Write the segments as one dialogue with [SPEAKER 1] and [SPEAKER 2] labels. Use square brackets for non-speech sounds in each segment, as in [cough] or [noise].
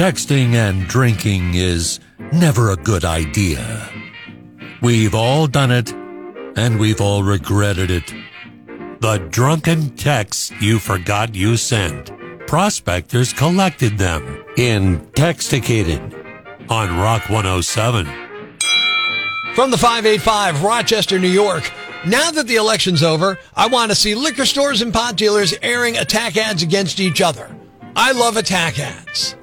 [SPEAKER 1] Texting and drinking is never a good idea. We've all done it, and we've all regretted it. The drunken texts you forgot you sent. Prospectors collected them in Texticated on Rock 107.
[SPEAKER 2] From the 585, Rochester, New York. Now that the election's over, I want to see liquor stores and pot dealers airing attack ads against each other. I love attack ads.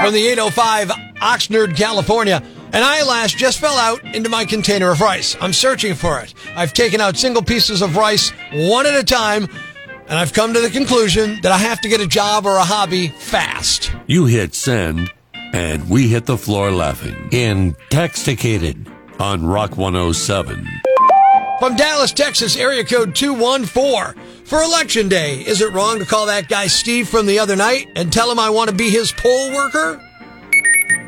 [SPEAKER 2] From the 805, Oxnard, California, an eyelash just fell out into my container of rice. I'm searching for it. I've taken out single pieces of rice one at a time, and I've come to the conclusion that I have to get a job or a hobby fast.
[SPEAKER 1] You hit send, and we hit the floor laughing in Texticated on Rock 107.
[SPEAKER 2] From Dallas, Texas, area code 214. For election day, is it wrong to call that guy Steve from the other night and tell him I want to be his poll worker?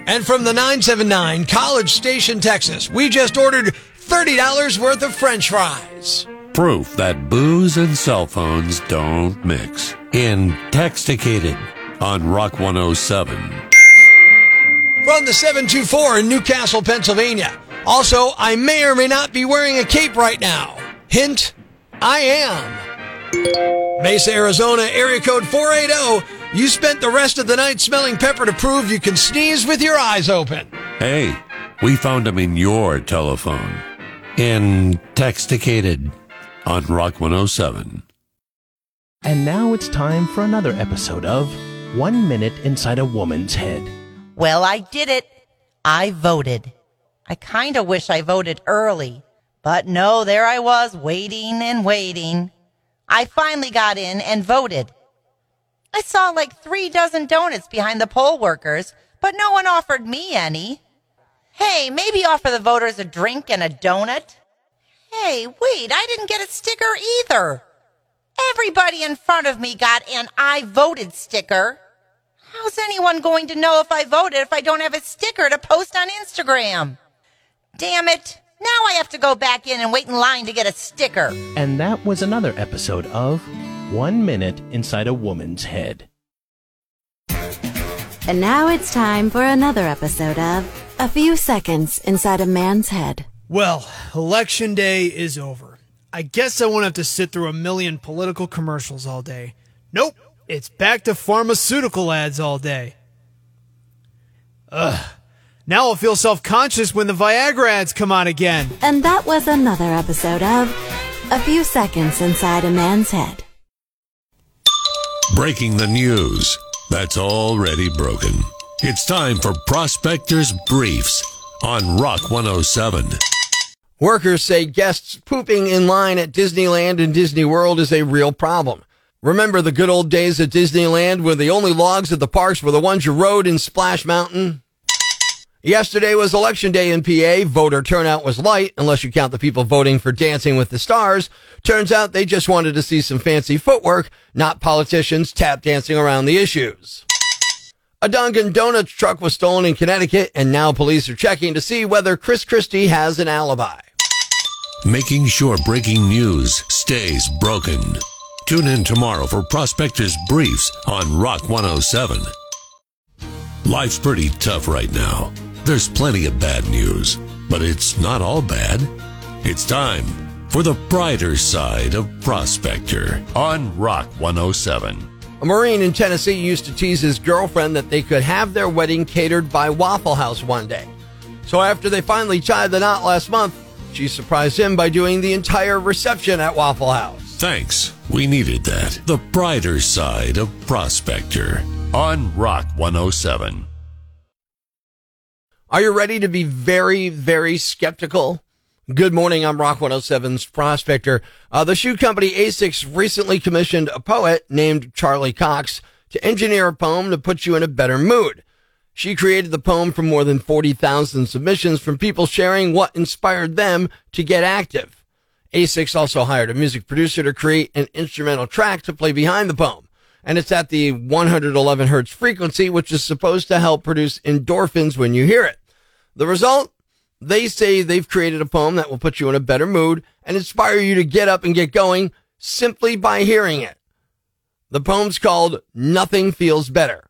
[SPEAKER 2] And from the 979, College Station, Texas, we just ordered $30 worth of french fries.
[SPEAKER 1] Proof that booze and cell phones don't mix in Texticated on Rock 107.
[SPEAKER 2] From the 724 in Newcastle, Pennsylvania. Also, I may or may not be wearing a cape right now. Hint, I am. Mesa, Arizona, area code 480. You spent the rest of the night smelling pepper to prove you can sneeze with your eyes open.
[SPEAKER 1] Hey, we found him in your telephone in Texticated on Rock 107.
[SPEAKER 3] And now it's time for another episode of One Minute Inside a Woman's Head.
[SPEAKER 4] Well, I did it. I voted. I kind of wish I voted early, but no, there I was waiting and waiting. I finally got in and voted. I saw like three dozen donuts behind the poll workers, but no one offered me any. Hey, maybe offer the voters a drink and a donut. Hey, wait, I didn't get a sticker either. Everybody in front of me got an I voted sticker. How's anyone going to know if I voted if I don't have a sticker to post on Instagram? Damn it. Now I have to go back in and wait in line to get a sticker.
[SPEAKER 3] And that was another episode of One Minute Inside a Woman's Head.
[SPEAKER 5] And now it's time for another episode of A Few Seconds Inside a Man's Head.
[SPEAKER 6] Well, election day is over. I guess I won't have to sit through a million political commercials all day. Nope, it's back to pharmaceutical ads all day. Ugh. Now I'll feel self conscious when the Viagra ads come on again.
[SPEAKER 5] And that was another episode of A Few Seconds Inside a Man's Head.
[SPEAKER 1] Breaking the news that's already broken. It's time for Prospectors Briefs on Rock 107.
[SPEAKER 2] Workers say guests pooping in line at Disneyland and Disney World is a real problem. Remember the good old days at Disneyland where the only logs at the parks were the ones you rode in Splash Mountain? Yesterday was election day in PA. Voter turnout was light, unless you count the people voting for Dancing with the Stars. Turns out they just wanted to see some fancy footwork, not politicians tap dancing around the issues. A Dunkin' Donuts truck was stolen in Connecticut, and now police are checking to see whether Chris Christie has an alibi.
[SPEAKER 1] Making sure breaking news stays broken. Tune in tomorrow for Prospectors Briefs on Rock 107. Life's pretty tough right now. There's plenty of bad news, but it's not all bad. It's time for the brighter side of Prospector on Rock 107.
[SPEAKER 2] A Marine in Tennessee used to tease his girlfriend that they could have their wedding catered by Waffle House one day. So after they finally tied the knot last month, she surprised him by doing the entire reception at Waffle House.
[SPEAKER 1] Thanks. We needed that. The brighter side of Prospector on Rock 107.
[SPEAKER 2] Are you ready to be very, very skeptical? Good morning. I'm Rock 107's prospector. Uh, the shoe company Asics recently commissioned a poet named Charly Cox to engineer a poem to put you in a better mood. She created the poem from more than 40,000 submissions from people sharing what inspired them to get active. Asics also hired a music producer to create an instrumental track to play behind the poem. And it's at the 111 hertz frequency, which is supposed to help produce endorphins when you hear it. The result? They say they've created a poem that will put you in a better mood and inspire you to get up and get going simply by hearing it. The poem's called Nothing Feels Better.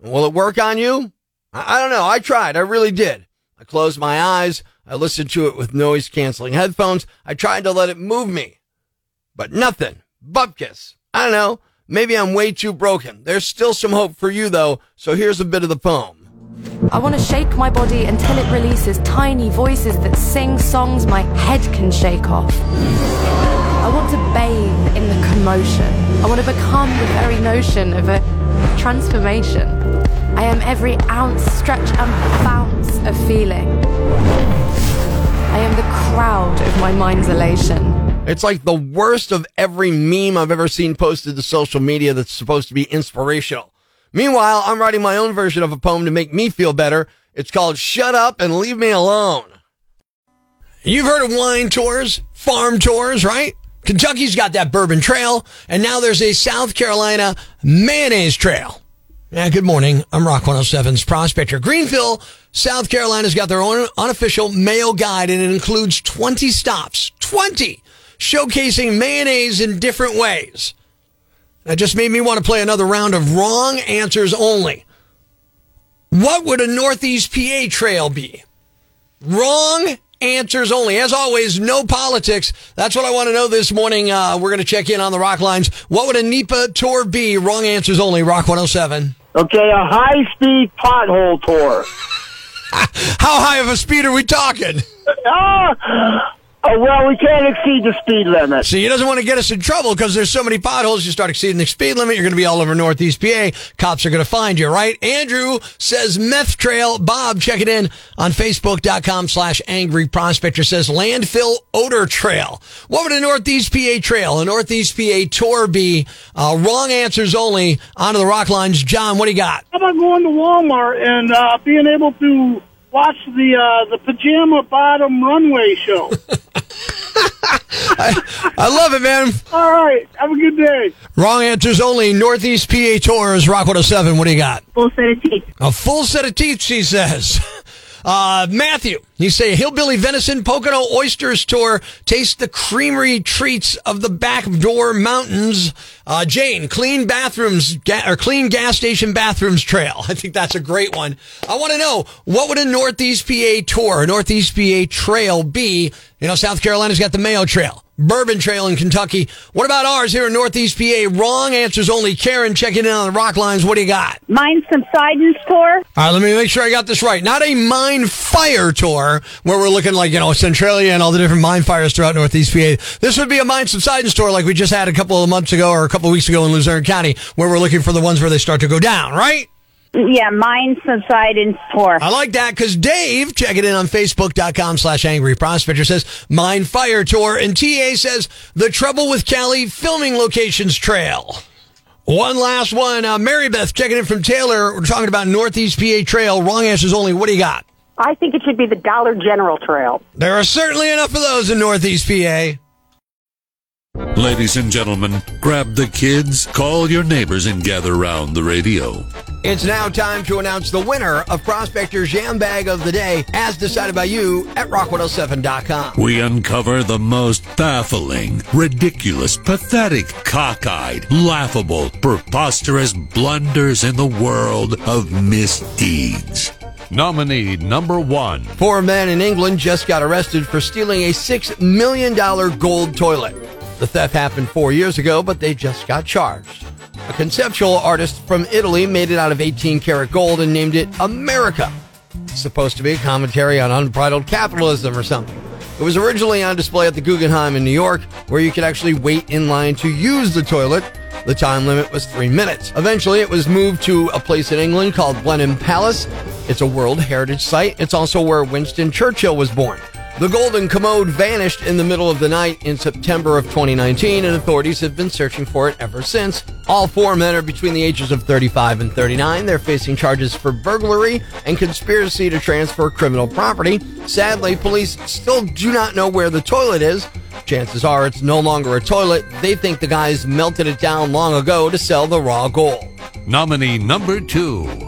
[SPEAKER 2] Will it work on you? I, I don't know. I tried. I really did. I closed my eyes. I listened to it with noise canceling headphones. I tried to let it move me, but nothing. Bupkis. I don't know. Maybe I'm way too broken. There's still some hope for you though. So here's a bit of the poem.
[SPEAKER 7] I want to shake my body until it releases tiny voices that sing songs my head can shake off. I want to bathe in the commotion. I want to become the very notion of a transformation. I am every ounce, stretch, and bounce of feeling. I am the crowd of my mind's elation.
[SPEAKER 2] It's like the worst of every meme I've ever seen posted to social media that's supposed to be inspirational. Meanwhile, I'm writing my own version of a poem to make me feel better. It's called Shut Up and Leave Me Alone. You've heard of wine tours, farm tours, right? Kentucky's got that bourbon trail, and now there's a South Carolina mayonnaise trail. Yeah, good morning. I'm Rock 107's prospector. Greenville, South Carolina's got their own unofficial mayo guide, and it includes 20 stops. 20! Showcasing mayonnaise in different ways. That just made me want to play another round of wrong answers only. What would a Northeast PA trail be? Wrong answers only. As always, no politics. That's what I want to know this morning. Uh, we're going to check in on the rock lines. What would a NEPA tour be? Wrong answers only. Rock 107.
[SPEAKER 8] Okay, a high speed pothole tour. [laughs]
[SPEAKER 2] How high of a speed are we talking?
[SPEAKER 8] Ah, Oh, well, we can't exceed the speed limit.
[SPEAKER 2] See, he doesn't want to get us in trouble because there's so many potholes. You start exceeding the speed limit, you're going to be all over Northeast PA. Cops are going to find you, right? Andrew says meth trail. Bob, check it in on Facebook.com slash angry prospector says landfill odor trail. What would a Northeast PA trail, a Northeast PA tour be? Uh, wrong answers only. Onto the rock lines. John, what do you got?
[SPEAKER 9] How about going to Walmart and uh, being able to watch the uh, the pajama bottom runway show. [laughs] [laughs]
[SPEAKER 2] I, I love it, man.
[SPEAKER 9] All right. Have a good day.
[SPEAKER 2] Wrong answers only. Northeast PA Tours, Rock 107. What do you got?
[SPEAKER 10] Full set of teeth.
[SPEAKER 2] A full set of teeth, she says. [laughs] Uh, Matthew, you say Hillbilly Venison Pocono Oysters Tour. Taste the creamery treats of the backdoor mountains. Uh, Jane, clean bathrooms ga- or clean gas station bathrooms trail. [laughs] I think that's a great one. I want to know what would a Northeast PA tour, Northeast PA trail be? You know, South Carolina's got the Mayo Trail. Bourbon Trail in Kentucky. What about ours here in Northeast PA? Wrong answers only. Karen checking in on the rock lines. What do you got?
[SPEAKER 10] Mine subsidence tour.
[SPEAKER 2] All right, let me make sure I got this right. Not a mine fire tour where we're looking like, you know, Centralia and all the different mine fires throughout Northeast PA. This would be a mine subsidence tour like we just had a couple of months ago or a couple of weeks ago in Luzerne County where we're looking for the ones where they start to go down, right?
[SPEAKER 10] Yeah, mine subsidence tour.
[SPEAKER 2] I like that because Dave, check it in on Facebook.com slash Angry Prospector, says Mine Fire Tour. And TA says The Trouble with Cali Filming Locations Trail. One last one. Uh, Mary Beth checking in from Taylor. We're talking about Northeast PA Trail. Wrong answers only. What do you got?
[SPEAKER 11] I think it should be the Dollar General Trail.
[SPEAKER 2] There are certainly enough of those in Northeast PA.
[SPEAKER 1] Ladies and gentlemen, grab the kids, call your neighbors, and gather round the radio.
[SPEAKER 2] It's now time to announce the winner of Prospector's Jam Bag of the Day, as decided by you at rock107.com.
[SPEAKER 1] We uncover the most baffling, ridiculous, pathetic, cockeyed, laughable, preposterous blunders in the world of misdeeds. Nominee number one.
[SPEAKER 2] Four men in England just got arrested for stealing a $6 million gold toilet. The theft happened four years ago, but they just got charged. A conceptual artist from Italy made it out of 18 karat gold and named it America. It's supposed to be a commentary on unbridled capitalism or something. It was originally on display at the Guggenheim in New York, where you could actually wait in line to use the toilet. The time limit was three minutes. Eventually, it was moved to a place in England called Blenheim Palace. It's a World Heritage Site. It's also where Winston Churchill was born. The golden commode vanished in the middle of the night in September of 2019, and authorities have been searching for it ever since. All four men are between the ages of 35 and 39. They're facing charges for burglary and conspiracy to transfer criminal property. Sadly, police still do not know where the toilet is. Chances are it's no longer a toilet. They think the guys melted it down long ago to sell the raw gold.
[SPEAKER 1] Nominee number two.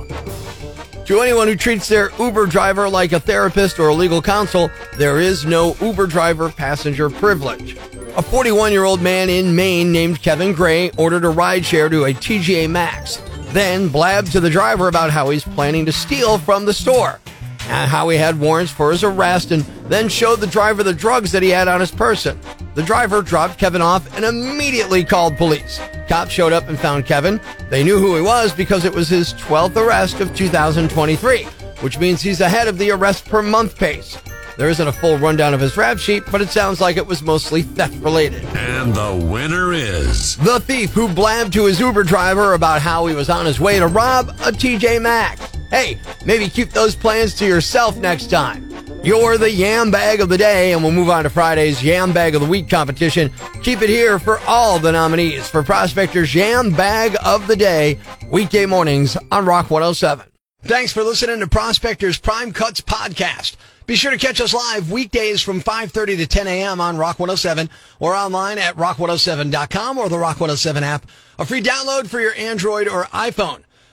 [SPEAKER 2] To anyone who treats their Uber driver like a therapist or a legal counsel, there is no Uber driver passenger privilege. A 41 year old man in Maine named Kevin Gray ordered a rideshare to a TJ Maxx. then blabbed to the driver about how he's planning to steal from the store and how he had warrants for his arrest and then showed the driver the drugs that he had on his person. The driver dropped Kevin off and immediately called police. Cops showed up and found Kevin. They knew who he was because it was his 12th arrest of 2023, which means he's ahead of the arrest per month pace. There isn't a full rundown of his rap sheet, but it sounds like it was mostly theft related.
[SPEAKER 1] And the winner is
[SPEAKER 2] the thief who blabbed to his Uber driver about how he was on his way to rob a TJ Maxx. Hey, maybe keep those plans to yourself next time. You're the yam bag of the day, and we'll move on to Friday's yam bag of the week competition. Keep it here for all the nominees for Prospector's yam bag of the day, weekday mornings on Rock 107. Thanks for listening to Prospector's Prime Cuts podcast. Be sure to catch us live weekdays from 5.30 to 10 a.m. on Rock 107 or online at rock107.com or the Rock 107 app. A free download for your Android or iPhone.